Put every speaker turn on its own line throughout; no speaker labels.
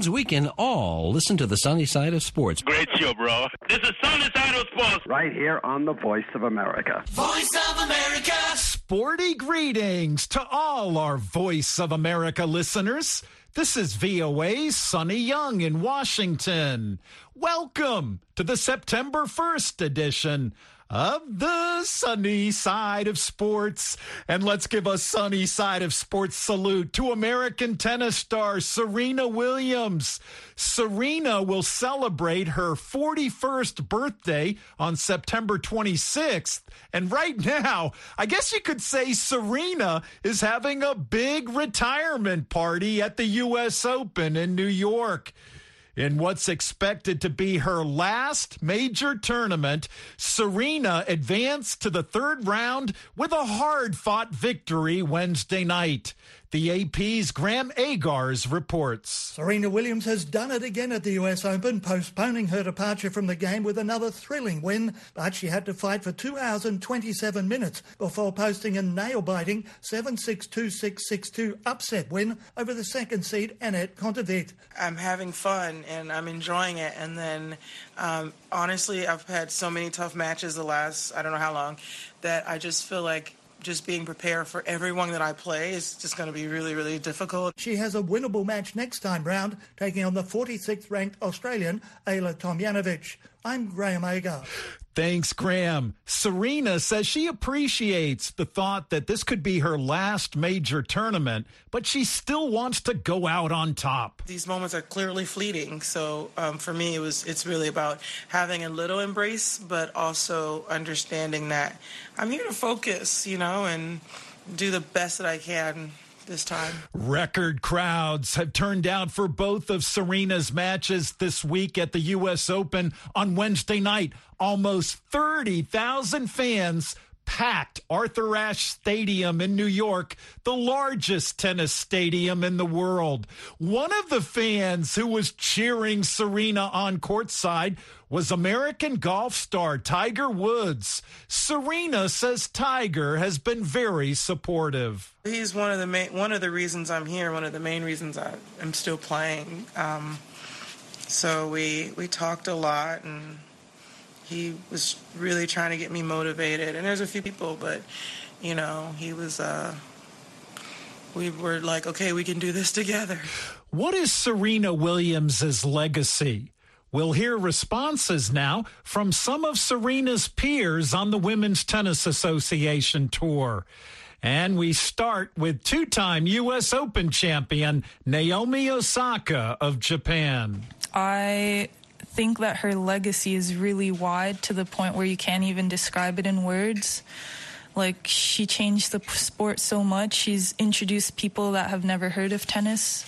means we can all listen to the sunny side of sports.
Great show, bro. This is Sunny Side of Sports.
Right here on the Voice of America.
Voice of America.
Sporty greetings to all our Voice of America listeners. This is VOA's Sonny Young in Washington. Welcome to the September 1st edition of the sunny side of sports. And let's give a sunny side of sports salute to American tennis star Serena Williams. Serena will celebrate her 41st birthday on September 26th. And right now, I guess you could say Serena is having a big retirement party at the U.S. Open in New York. In what's expected to be her last major tournament, Serena advanced to the third round with a hard fought victory Wednesday night. The AP's Graham Agars reports.
Serena Williams has done it again at the US Open, postponing her departure from the game with another thrilling win, but she had to fight for 2 hours and 27 minutes before posting a nail-biting 7-6-2-6-6-2 upset win over the second seed Anett Kontaveit.
I'm having fun and I'm enjoying it, and then um, honestly, I've had so many tough matches the last I don't know how long that I just feel like just being prepared for everyone that I play is just going to be really, really difficult.
She has a winnable match next time round, taking on the 46th ranked Australian Ajla Tomljanovic. I'm Graham Agar.
Thanks, Graham. Serena says she appreciates the thought that this could be her last major tournament, but she still wants to go out on top.
These moments are clearly fleeting, so um, for me, it was it's really about having a little embrace, but also understanding that I'm here to focus, you know, and do the best that I can this time.
Record crowds have turned out for both of Serena's matches this week at the U.S. Open on Wednesday night. Almost 30,000 fans packed Arthur Ashe Stadium in New York, the largest tennis stadium in the world. One of the fans who was cheering Serena on courtside was American golf star Tiger Woods. Serena says Tiger has been very supportive.
He's one of the main, one of the reasons I'm here. One of the main reasons I am still playing. Um, so we we talked a lot and he was really trying to get me motivated. And there's a few people, but you know, he was. Uh, we were like, okay, we can do this together.
What is Serena Williams' legacy? We'll hear responses now from some of Serena's peers on the Women's Tennis Association tour. And we start with two time U.S. Open champion Naomi Osaka of Japan.
I think that her legacy is really wide to the point where you can't even describe it in words. Like, she changed the sport so much. She's introduced people that have never heard of tennis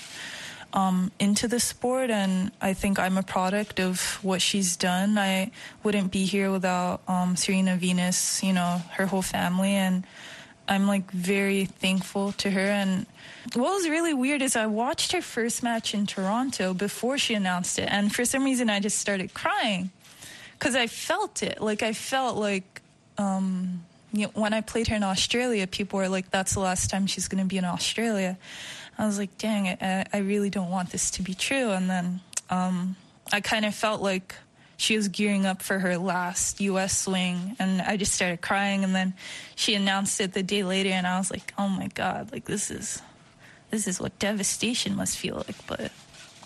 um, into the sport, and I think I'm a product of what she's done. I wouldn't be here without um, Serena Venus, you know, her whole family, and I'm like very thankful to her. And what was really weird is I watched her first match in Toronto before she announced it, and for some reason I just started crying because I felt it. Like I felt like um, you know, when I played her in Australia, people were like, "That's the last time she's going to be in Australia." I was like, "Dang I, I really don't want this to be true." And then um, I kind of felt like she was gearing up for her last U.S. swing, and I just started crying. And then she announced it the day later, and I was like, "Oh my god! Like this is this is what devastation must feel like." But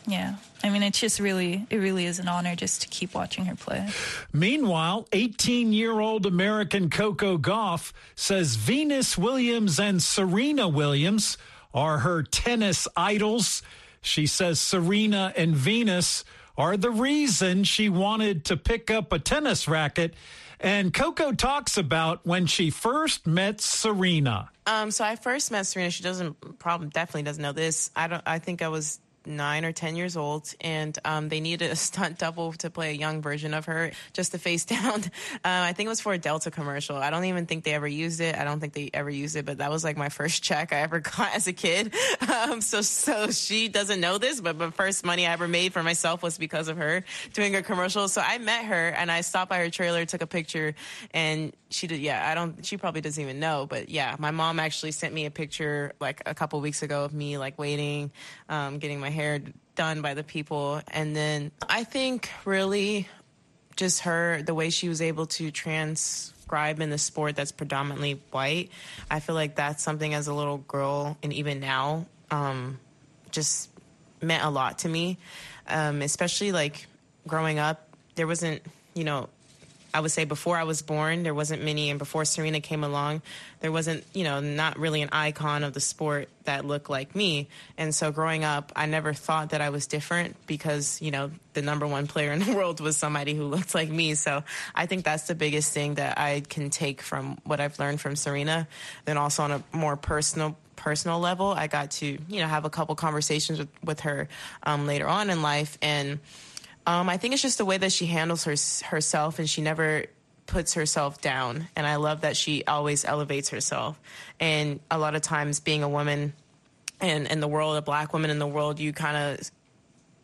yeah, I mean, it's just really, it really is an honor just to keep watching her play.
Meanwhile, 18 year old American Coco Gauff says Venus Williams and Serena Williams are her tennis idols. She says Serena and Venus are the reason she wanted to pick up a tennis racket. And Coco talks about when she first met Serena.
Um, so I first met Serena. She doesn't probably definitely doesn't know this. I don't. I think I was nine or ten years old, and um, they needed a stunt double to play a young version of her, just to face down. Uh, I think it was for a Delta commercial. I don't even think they ever used it. I don't think they ever used it, but that was like my first check I ever got as a kid. Um, so, so she doesn't know this, but the first money I ever made for myself was because of her doing a commercial. So I met her, and I stopped by her trailer, took a picture, and she did. Yeah, I don't. She probably doesn't even know, but yeah, my mom actually sent me a picture like a couple weeks ago of me like waiting, um, getting my hair done by the people. And then I think really just her, the way she was able to transcribe in the sport that's predominantly white, I feel like that's something as a little girl and even now, um, just meant a lot to me. Um, especially like growing up, there wasn't, you know, I would say before I was born, there wasn't many, and before Serena came along, there wasn't, you know, not really an icon of the sport that looked like me. And so growing up, I never thought that I was different because, you know, the number one player in the world was somebody who looked like me. So I think that's the biggest thing that I can take from what I've learned from Serena. Then also on a more personal personal level, I got to, you know, have a couple conversations with, with her um, later on in life. And um, I think it's just the way that she handles her, herself, and she never puts herself down. And I love that she always elevates herself. And a lot of times, being a woman and in the world, a black woman in the world, you kind of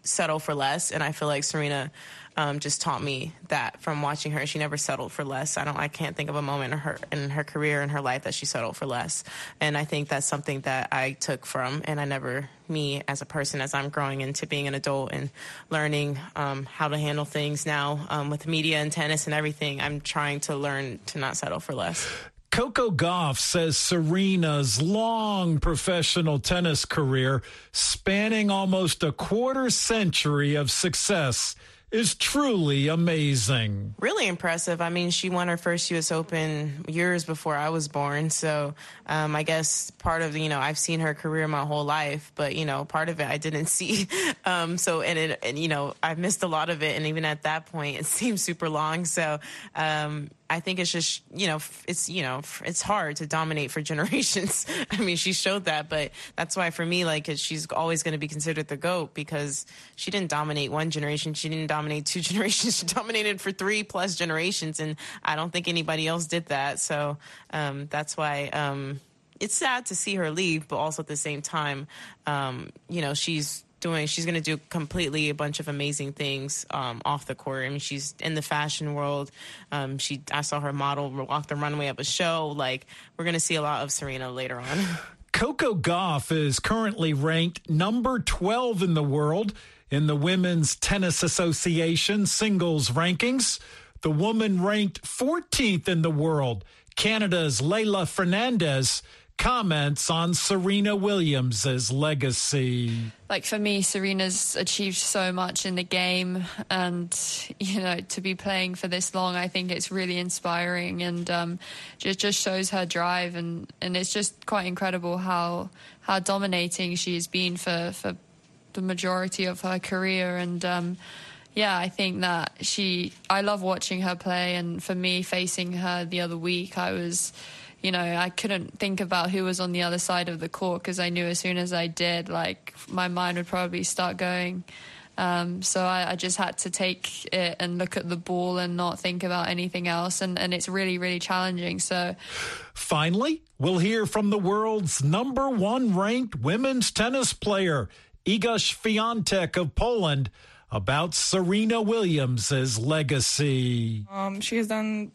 settle for less. And I feel like Serena um, just taught me that from watching her. She never settled for less. I don't. I can't think of a moment in her in her career in her life that she settled for less. And I think that's something that I took from. And I never me as a person as I'm growing into being an adult and learning um, how to handle things now um, with media and tennis and everything. I'm trying to learn to not settle for less.
Coco Gauff says Serena's long professional tennis career, spanning almost a quarter century of success, is truly amazing.
Really impressive. I mean, she won her first U.S. Open years before I was born. So um, I guess part of, you know, I've seen her career my whole life, but, you know, part of it I didn't see. Um, so, and, it, and, you know, I missed a lot of it. And even at that point, it seemed super long. So, um, I think it's just you know it's you know it's hard to dominate for generations. I mean, she showed that, but that's why for me, like, she's always going to be considered the goat because she didn't dominate one generation, she didn't dominate two generations, she dominated for three plus generations, and I don't think anybody else did that. So um, that's why. Um, it's sad to see her leave, but also at the same time, um, you know, she's doing she's going to do completely a bunch of amazing things um, off the court. I mean she's in the fashion world. Um, she i saw her model walk the runway of a show. Like we're going to see a lot of serena later on.
Coco gauff is currently ranked number 12 in the world in the women's tennis association singles rankings. The woman ranked 14th in the world canada's leylah fernandez comments on Serena Williams' legacy.
Like for me, Serena's achieved so much in the game, and you know, to be playing for this long, I think it's really inspiring, and um, just just shows her drive, and, and it's just quite incredible how how dominating she has been for for the majority of her career, and. Um, yeah, I think that she. I love watching her play, and for me, facing her the other week, I was you know, I couldn't think about who was on the other side of the court because I knew as soon as I did, like my mind would probably start going. Um, so I, I, just had to take it and look at the ball and not think about anything else. And, and it's really, really challenging. So
finally, we'll hear from the world's number one ranked women's tennis player, Iga Swiatek of Poland, about Serena Williams' legacy.
Um, she has done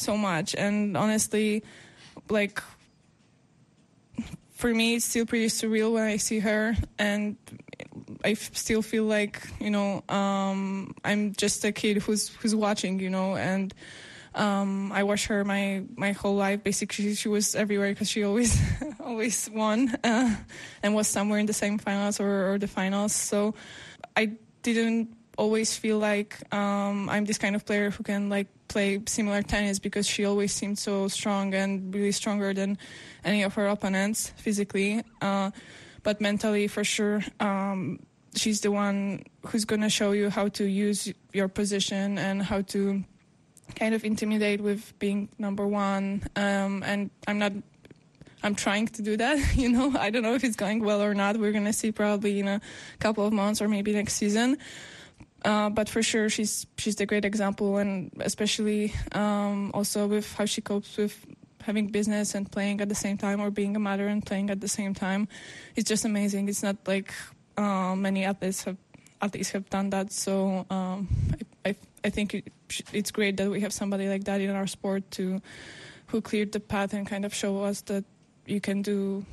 so much. And honestly, like for me, it's still pretty surreal when I see her, and I still feel like you know um, I'm just a kid who's who's watching, you know, and. Um, I watched her my my whole life. Basically, she was everywhere because she always always won uh, and was somewhere in the same finals or, or the finals. So I didn't always feel like um, I'm this kind of player who can like play similar tennis because she always seemed so strong and really stronger than any of her opponents physically, uh, but mentally for sure. Um, she's the one who's going to show you how to use your position and how to kind of intimidate with being number one. Um, and I'm not I'm trying to do that. You know, I don't know if it's going well or not. We're gonna see probably in a couple of months or maybe next season. Uh, but for sure, she's she's the great example, and especially um, also with how she copes with having business and playing at the same time, or being a mother and playing at the same time. It's just amazing. It's not like uh, many athletes have athletes have done that. So um, I, I, I think it, it's great that we have somebody like that in our sport to who cleared the path and kind of show us that you can do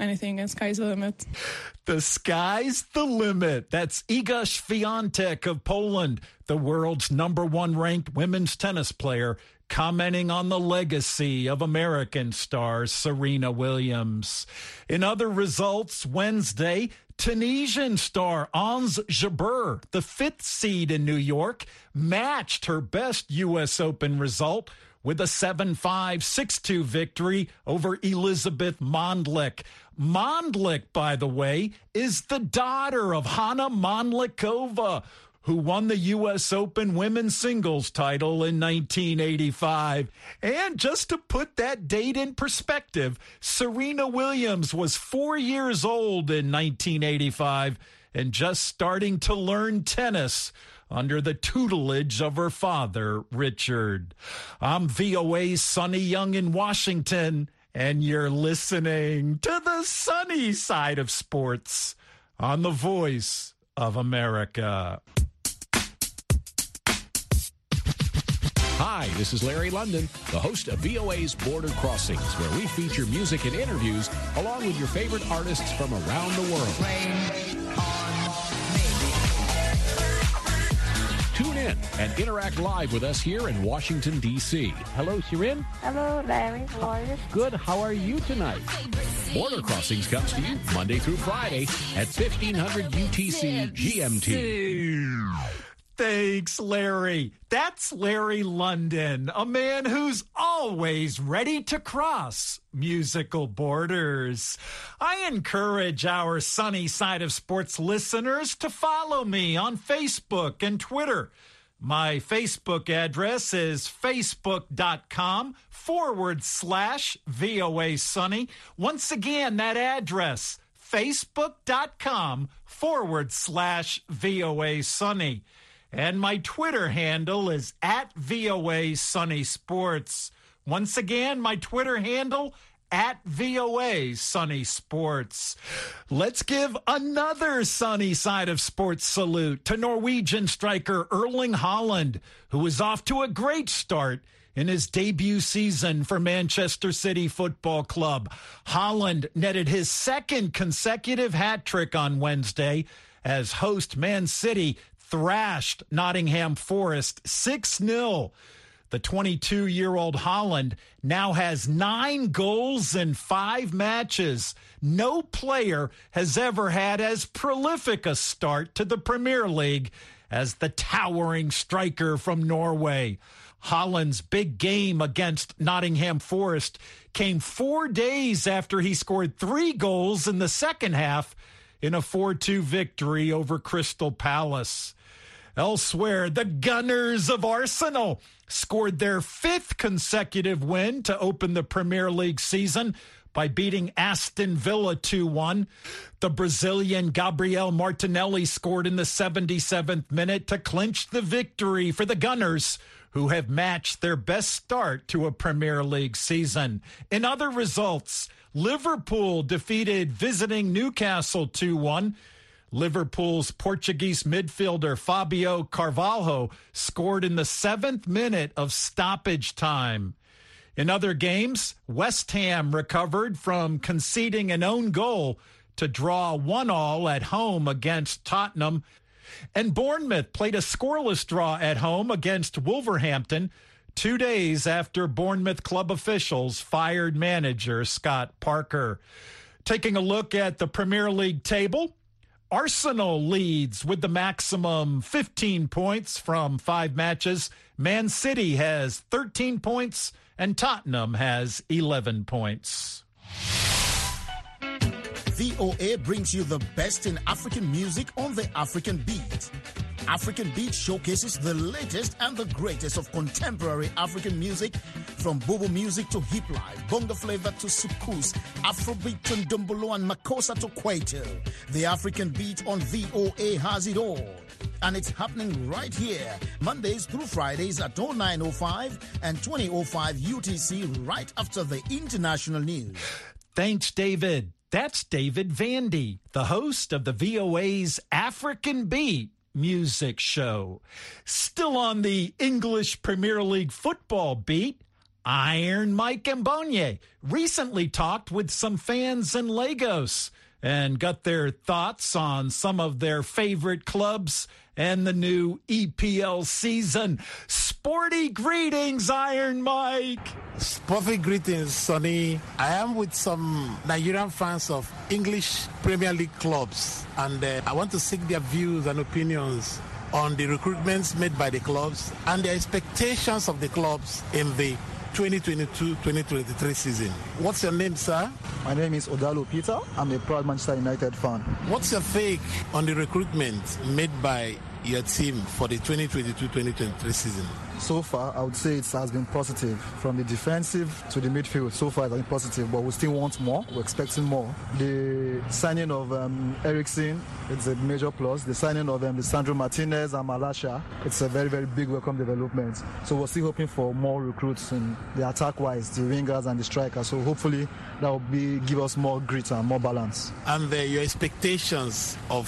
anything, and sky's the limit.
The sky's the limit. That's Iga Swiatek of Poland, the world's number one ranked women's tennis player, commenting on the legacy of American star Serena Williams. In other results, Wednesday, Tunisian star Ons Jabeur, the fifth seed in New York, matched her best U.S. Open result with a 7 5 6 2 victory over Elizabeth Mandlik. Mandlik, by the way, is the daughter of Hana Mandlikova, who won the U.S. Open women's singles title in 1985. And just to put that date in perspective, Serena Williams was four years old in 1985 and just starting to learn tennis under the tutelage of her father, Richard. I'm VOA's Sonny Young in Washington, and you're listening to the sunny side of sports on the voice of America.
Hi, this is Larry London, the host of VOA's Border Crossings, where we feature music and interviews along with your favorite artists from around the world. In and interact live with us here in Washington, D.C.
Hello, Shirin.
Hello, Larry. How are you?
Good. How are you tonight?
Border Crossings comes to you Monday through Friday at 1500 UTC GMT.
Thanks, Larry. That's Larry London, a man who's always ready to cross musical borders. I encourage our sunny side of sports listeners to follow me on Facebook and Twitter. My Facebook address is facebook.com forward slash VOA Sunny. Once again, that address, facebook.com forward slash VOA Sunny. And my Twitter handle is at VOA Sunny Sports. Once again, my Twitter handle at VOA Sunny Sports. Let's give another sunny side of sports salute to Norwegian striker Erling Haaland, who is off to a great start in his debut season for Manchester City Football Club. Haaland netted his second consecutive hat trick on Wednesday as host Man City thrashed Nottingham Forest 6 0. The 22 year old Haaland now has nine goals in five matches. No player has ever had as prolific a start to the Premier League as the towering striker from Norway. Haaland's big game against Nottingham Forest came four days after he scored three goals in the second half in a 4 2 victory over Crystal Palace. Elsewhere, the Gunners of Arsenal scored their fifth consecutive win to open the Premier League season by beating Aston Villa 2 1. The Brazilian Gabriel Martinelli scored in the 77th minute to clinch the victory for the Gunners, who have matched their best start to a Premier League season. In other results, Liverpool defeated visiting Newcastle 2 1. Liverpool's Portuguese midfielder Fabio Carvalho scored in the seventh minute of stoppage time. In other games, West Ham recovered from conceding an own goal to draw one all at home against Tottenham. And Bournemouth played a scoreless draw at home against Wolverhampton two days after Bournemouth club officials fired manager Scott Parker. Taking a look at the Premier League table, Arsenal leads with the maximum 15 points from five matches. Man City has 13 points, and Tottenham has 11 points.
VOA brings you the best in African music on the African beat. African Beat showcases the latest and the greatest of contemporary African music from Bobo music to hip life, bongo flavor to soukous, Afrobeat to Ndombolo and Makossa to Kwaito. The African Beat on VOA has it all. And it's happening right here, Mondays through Fridays at 0905 and 2005 UTC right after the international news.
Thanks, David. That's David Vandy, the host of the VOA's African Beat music show. Still on the English Premier League football beat, Iron Mike Mbonye recently talked with some fans in Lagos and got their thoughts on some of their favorite clubs and the new EPL season. Sporty greetings, Iron Mike.
Sporty greetings, Sonny. I am with some Nigerian fans of English Premier League clubs, and uh, I want to seek their views and opinions on the recruitments made by the clubs and the expectations of the clubs in the 2022-2023 season. What's your name, sir?
My name is Odalo Peter. I'm a proud Manchester United fan.
What's your take on the recruitment made by your team for the 2022-2023 season?
So far, I would say it has been positive. From the defensive to the midfield, so far it has been positive, but we still want more. We're expecting more. The signing of um, Eriksen, it's a major plus. The signing of um, Sandro Martinez and Malacia, it's a very, very big welcome development. So we're still hoping for more recruits in the attack-wise, the wingers and the strikers. So hopefully that will be give us more grit and more balance.
And your expectations of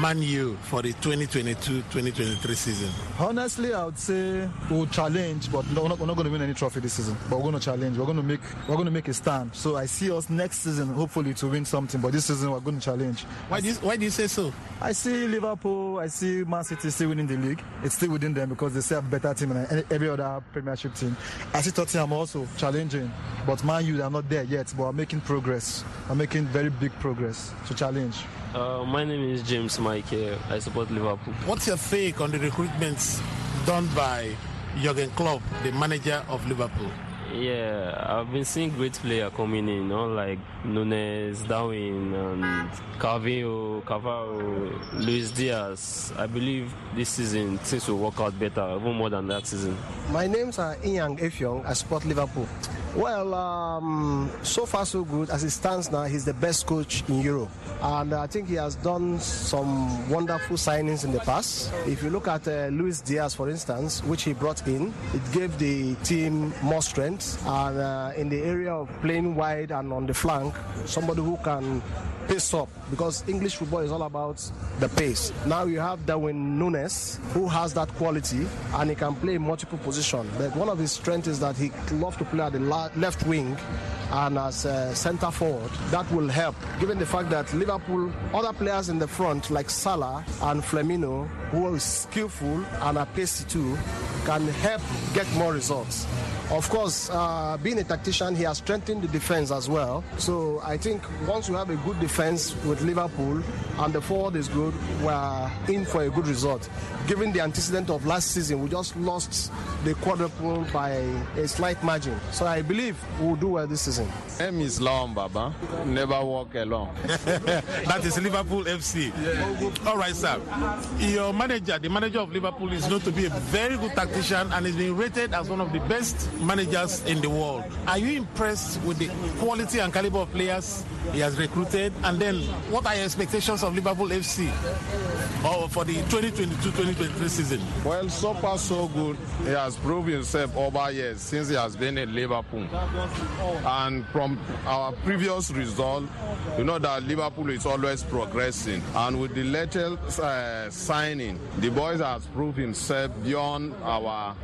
Man U for the 2022-2023 season?
Honestly, I would say we'll challenge, but we're not, not going to win any trophy this season. But we're going to challenge. We're going to make we're going to make a stand. So I see us next season, hopefully, to win something. But this season, we're going to challenge.
Why do you, why do you say so?
I see Liverpool. I see Man City still winning the league. It's still within them because they say a better team than every other Premiership team. I see Tottenham also challenging, but Man U they are not there yet. But are making progress. Are making very big progress to challenge.
Uh, my name is James Mike. I support Liverpool.
What's your take on the recruitments done by Jurgen Klopp, the manager of Liverpool?
Yeah, I've been seeing great players coming in, you know, like Nunez, Darwin, and Carvalho, Cavallo, Luis Diaz. I believe this season things will work out better, even more than that season.
My name's uh, Inyang Efyong. I support Liverpool. Well, um, so far so good. As it stands now, he's the best coach in Europe. And I think he has done some wonderful signings in the past. If you look at uh, Luis Diaz, for instance, which he brought in, it gave the team more strength. Uh, in the area of playing wide and on the flank, somebody who can pace up because English football is all about the pace. Now you have Darwin Nunez who has that quality and he can play multiple positions. But one of his strengths is that he loves to play at the left wing and as a centre forward. That will help given the fact that Liverpool, other players in the front like Salah and Firmino, who are skillful and are pacey too, can help get more results. Of course, uh, being a tactician, he has strengthened the defense as well. So I think once you have a good defense with Liverpool and the forward is good, we're in for a good result. Given the antecedent of last season, we just lost the quadruple by a slight margin. So I believe we'll do well this season.
name is Lawan Baba. Never walk alone.
that is Liverpool FC. Yeah. All right, sir. Your manager, the manager of Liverpool, is known to be a very good tactician and is being rated as one of the best managers in the world. Are you impressed with the quality and caliber of players he has recruited? And then, what are your expectations of Liverpool FC or for the 2022-2023 season?
Well, so far so good. He has proved himself over years since he has been in Liverpool. And from our previous result, you know that Liverpool is always progressing. And with the latest uh, signing, the boys has proved himself beyond our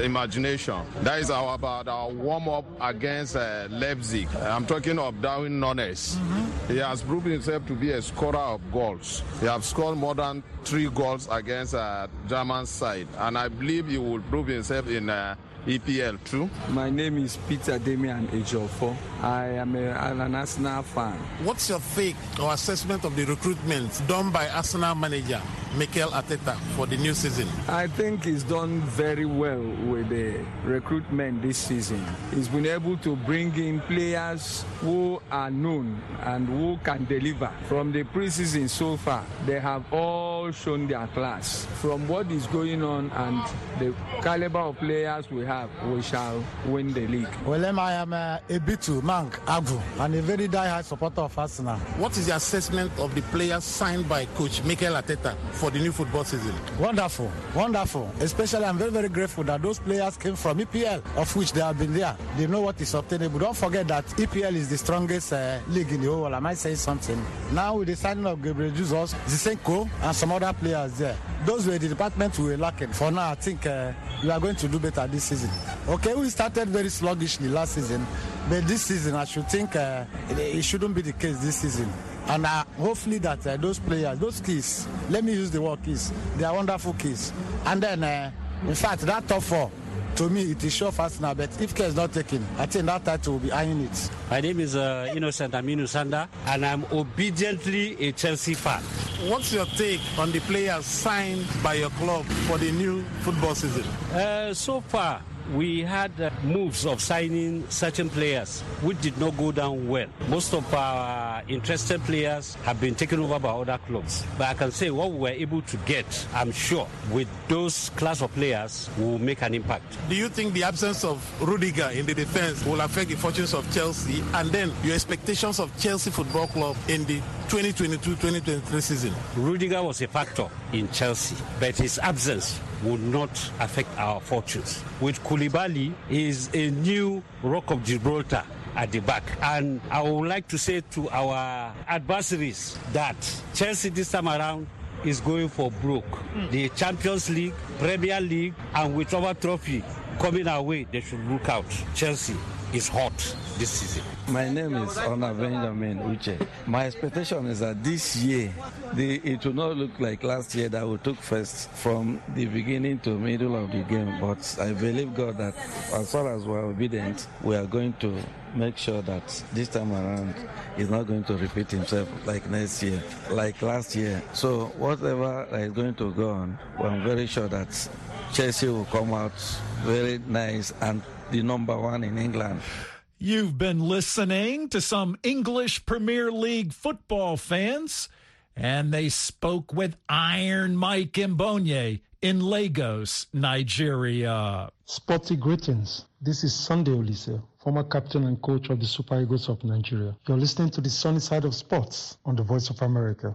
imagination. That is our, about our warm-up against uh, Leipzig. I'm talking of Darwin Nunez. Mm-hmm. He has proven himself to be a scorer of goals. He has scored more than three goals against uh, German side, and I believe he will prove himself in uh, EPL too.
My name is Peter Damian Ejofo. I am a, I'm an Arsenal fan.
What's your take or assessment of the recruitment done by Arsenal manager Mikel Arteta for the new season?
I think he's done very well with the recruitment this season. He's been able to bring in players who are known and who can deliver. From the preseason so far, they have all shown their class. From what is going on and the caliber of players we have, we shall win the league.
Well, I am uh, a Mank Agvu and a very die-hard supporter of Arsenal.
What is the assessment of the players signed by coach Mikel Arteta for the new football season?
Wonderful, wonderful. Especially, I'm very, very grateful that those players came from EPL, of which they have been there. They know what is obtainable. Don't forget that EPL is the strongest uh, league in the whole world. I might say something. Now, with the signing of Gabriel Jesus, Zinchenko, and some other players there, those were the departments we were lacking. For now, I think uh, we are going to do better this season. Okay, we started very sluggishly last season, but this season, I should think uh, it shouldn't be the case this season. And uh, hopefully that uh, those players, those keys, let me use the word keys, they are wonderful keys. And then, uh, in fact, that top four, to me, it is sure fast now. But if care is not taken, I think that title will be eyeing it.
My name is uh, Innocent Aminu Sanda, and I'm obediently a Chelsea fan.
What's your take on the players signed by your club for the new football season?
Uh, so far, we had moves of signing certain players which did not go down well. Most of our interested players have been taken over by other clubs. But I can say what we were able to get, I'm sure, with those class of players will make an impact.
Do you think the absence of Rudiger in the defense will affect the fortunes of Chelsea and then your expectations of Chelsea Football Club in the 2022-2023 season?
Rudiger was a factor in Chelsea, but his absence will not affect our fortunes. With Koulibaly, is a new rock of Gibraltar at the back. And I would like to say to our adversaries that Chelsea this time around is going for broke. Mm. The Champions League, Premier League, and whichever trophy coming our way, they should look out. Chelsea is hot this season.
My name is Ona Benjamin Uche. My expectation is that this year the, it will not look like last year that we took first from the beginning to middle of the game. But I believe God that as far as we are obedient, we are going to make sure that this time around is not going to repeat himself like next year, like last year. So whatever is going to go on, I'm very sure that Chelsea will come out very nice and the number one in England.
You've been listening to some English Premier League football fans, and they spoke with Iron Mike Mbonye in Lagos, Nigeria.
Sporty greetings. This is Sunday Oliseh, former captain and coach of the Super Eagles of Nigeria. You're listening to the sunny side of sports on the Voice of America.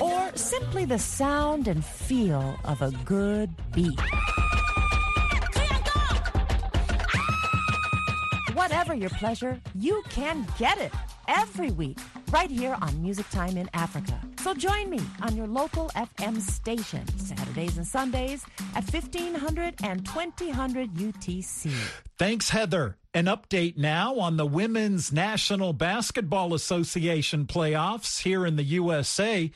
Or simply the sound and feel of a good beat. Whatever your pleasure, you can get it every week right here on Music Time in Africa. So join me on your local FM station Saturdays and Sundays at 1500 and 2000 UTC.
Thanks, Heather. An update now on the Women's National Basketball Association playoffs here in the USA.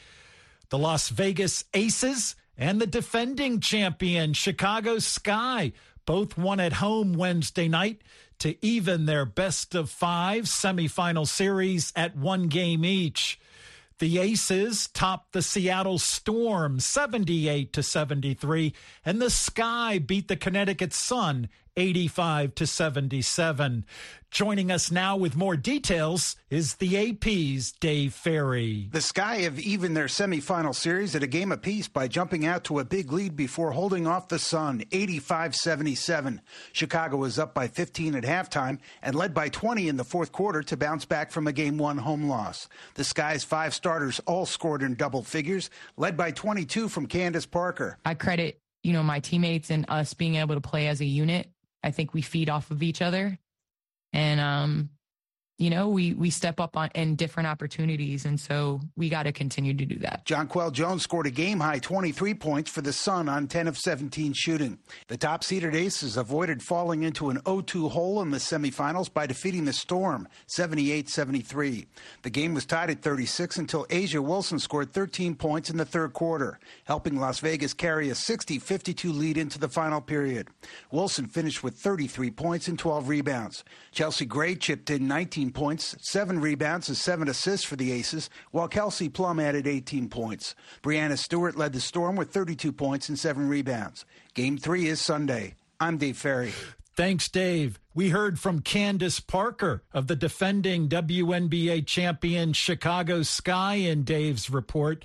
The Las Vegas Aces and the defending champion Chicago Sky both won at home Wednesday night to even their best of five semifinal series at one game each. The Aces topped the Seattle Storm 78 to 73 and the Sky beat the Connecticut Sun 85 to 77. Joining us now with more details is the AP's Dave Ferrie.
The Sky have evened their semifinal series at a game apiece by jumping out to a big lead before holding off the Sun 85 77. Chicago was up by 15 at halftime and led by 20 in the fourth quarter to bounce back from a game one home loss. The Sky's five starters all scored in double figures, led by 22 from Candace Parker.
I credit, you know, my teammates and us being able to play as a unit. I think we feed off of each other. And um, you know, we we step up on in different opportunities, and so we got to continue to do that.
Jonquel Jones scored a game high 23 points for the Sun on 10 of 17 shooting. The top seeded Aces avoided falling into an 0-2 hole in the semifinals by defeating the Storm 78-73. The game was tied at 36 until A'ja Wilson scored 13 points in the third quarter, helping Las Vegas carry a 60-52 lead into the final period. Wilson finished with 33 points and 12 rebounds. Chelsea Gray chipped in 19 points, seven rebounds, and seven assists for the Aces, while Kelsey Plum added 18 points. Breanna Stewart led the Storm with 32 points and seven rebounds. Game three is Sunday. I'm Dave Ferrie.
Thanks, Dave. We heard from Candace Parker of the defending WNBA champion Chicago Sky in Dave's report.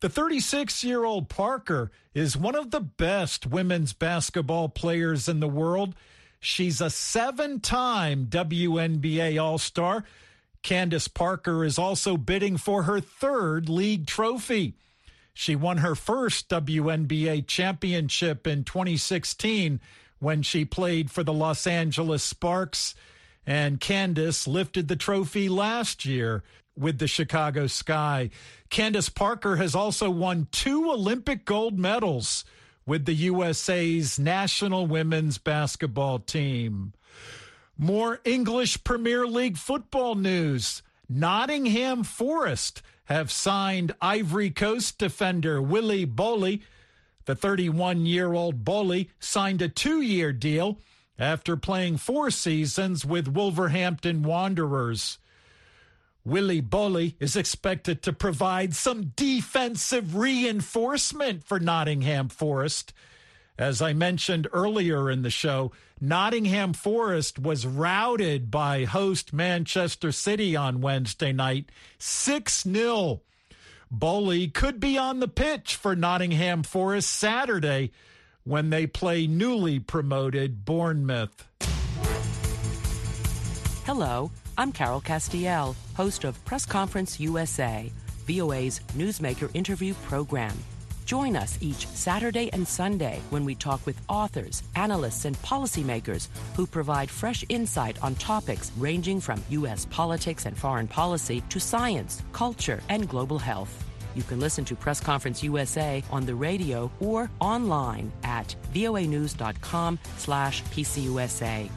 The 36 year old Parker is one of the best women's basketball players in the world. She's a seven time WNBA All Star. Candace Parker is also bidding for her third league trophy. She won her first WNBA championship in 2016 when she played for the Los Angeles Sparks. And Candace lifted the trophy last year with the Chicago Sky. Candace Parker has also won two Olympic gold medals with the USA's national women's basketball team. More English Premier League football news. Nottingham Forest have signed Ivory Coast defender Willy Boly. The 31 year old Boly signed a two year deal after playing four seasons with Wolverhampton Wanderers. Willy Boly is expected to provide some defensive reinforcement for Nottingham Forest. As I mentioned earlier in the show, Nottingham Forest was routed by host Manchester City on Wednesday night 6 0. Boly could be on the pitch for Nottingham Forest Saturday when they play newly promoted Bournemouth.
Hello. I'm Carol Castiel, host of Press Conference USA, VOA's newsmaker interview program. Join us each Saturday and Sunday when we talk with authors, analysts, and policymakers who provide fresh insight on topics ranging from U.S. politics and foreign policy to science, culture, and global health. You can listen to Press Conference USA on the radio or online at voanews.com slash pcusa.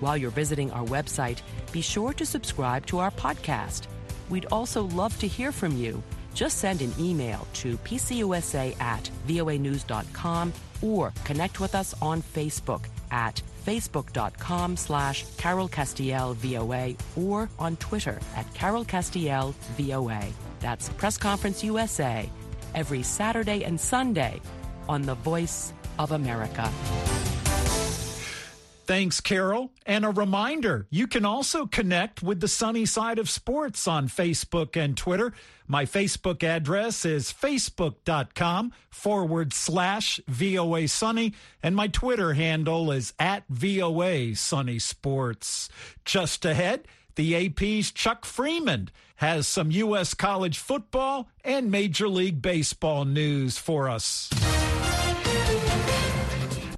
While you're visiting our website, be sure to subscribe to our podcast. We'd also love to hear from you. Just send an email to pcusa at voanews.com or connect with us on Facebook at facebook.com slash Carol Castiel VOA or on Twitter at Carol Castiel VOA. That's Press Conference USA every Saturday and Sunday on The Voice of America.
Thanks, Carol. And a reminder you can also connect with the sunny side of sports on Facebook and Twitter. My Facebook address is facebook.com forward slash VOA Sunny, and my Twitter handle is at VOA Sunny Sports. Just ahead, the AP's Chuck Freeman has some U.S. college football and Major League Baseball news for us.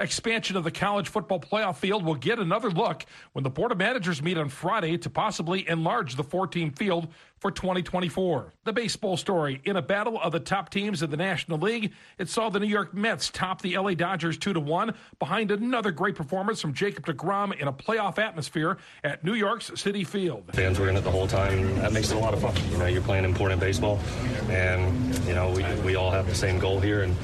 Expansion of the college football playoff field will get another look when the Board of Managers meet on Friday to possibly enlarge the four team field for 2024. The baseball story in a battle of the top teams in the National League, it saw the New York Mets top the LA Dodgers 2 to 1 behind another great performance from Jacob DeGrom in a playoff atmosphere at New York's Citi Field.
Fans were in it the whole time. That makes it a lot of fun. You know, you're playing important baseball and you know, we, we all have the same goal here and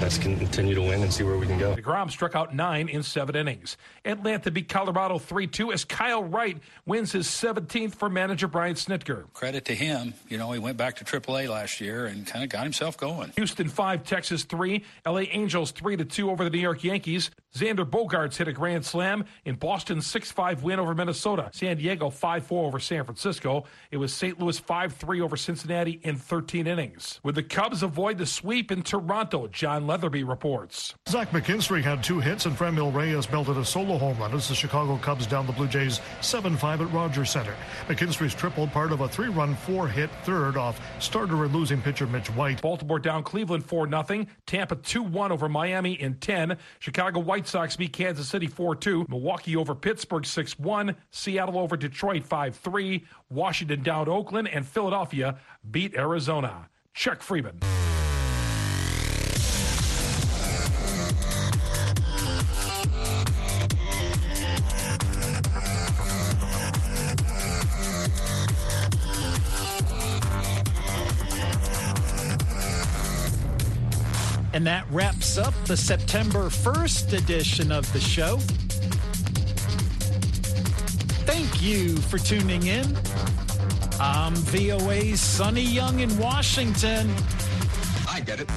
let's continue to win and see where we can go.
DeGrom struck out 9 in 7 innings. Atlanta beat Colorado 3-2 as Kyle Wright wins his 17th for manager Brian Snitker.
Credit to him. You know, he went back to AAA last year and kind of got himself going.
Houston 5, Texas 3, LA Angels 3 to 2 over the New York Yankees. Xander Bogaerts hit a grand slam in Boston's 6-5 win over Minnesota. San Diego 5-4 over San Francisco. It was St. Louis 5-3 over Cincinnati in 13 innings. Would the Cubs avoid the sweep in Toronto? John Leatherby reports.
Zach McKinstry had two hits and Franmil Reyes belted a solo home run as the Chicago Cubs down the Blue Jays 7-5 at Rogers Center. McKinstry's triple part of a three-run, four-hit third off starter and losing pitcher Mitch White.
Baltimore down Cleveland 4 0. Tampa 2 1 over Miami in 10. Chicago White White Sox beat Kansas City 4 2. Milwaukee over Pittsburgh 6 1. Seattle over Detroit 5 3. Washington down Oakland. And Philadelphia beat Arizona. Chuck Freeman.
And that wraps up the September 1st edition of the show. Thank you for tuning in. I'm VOA's Sonny Young in Washington.
I get it.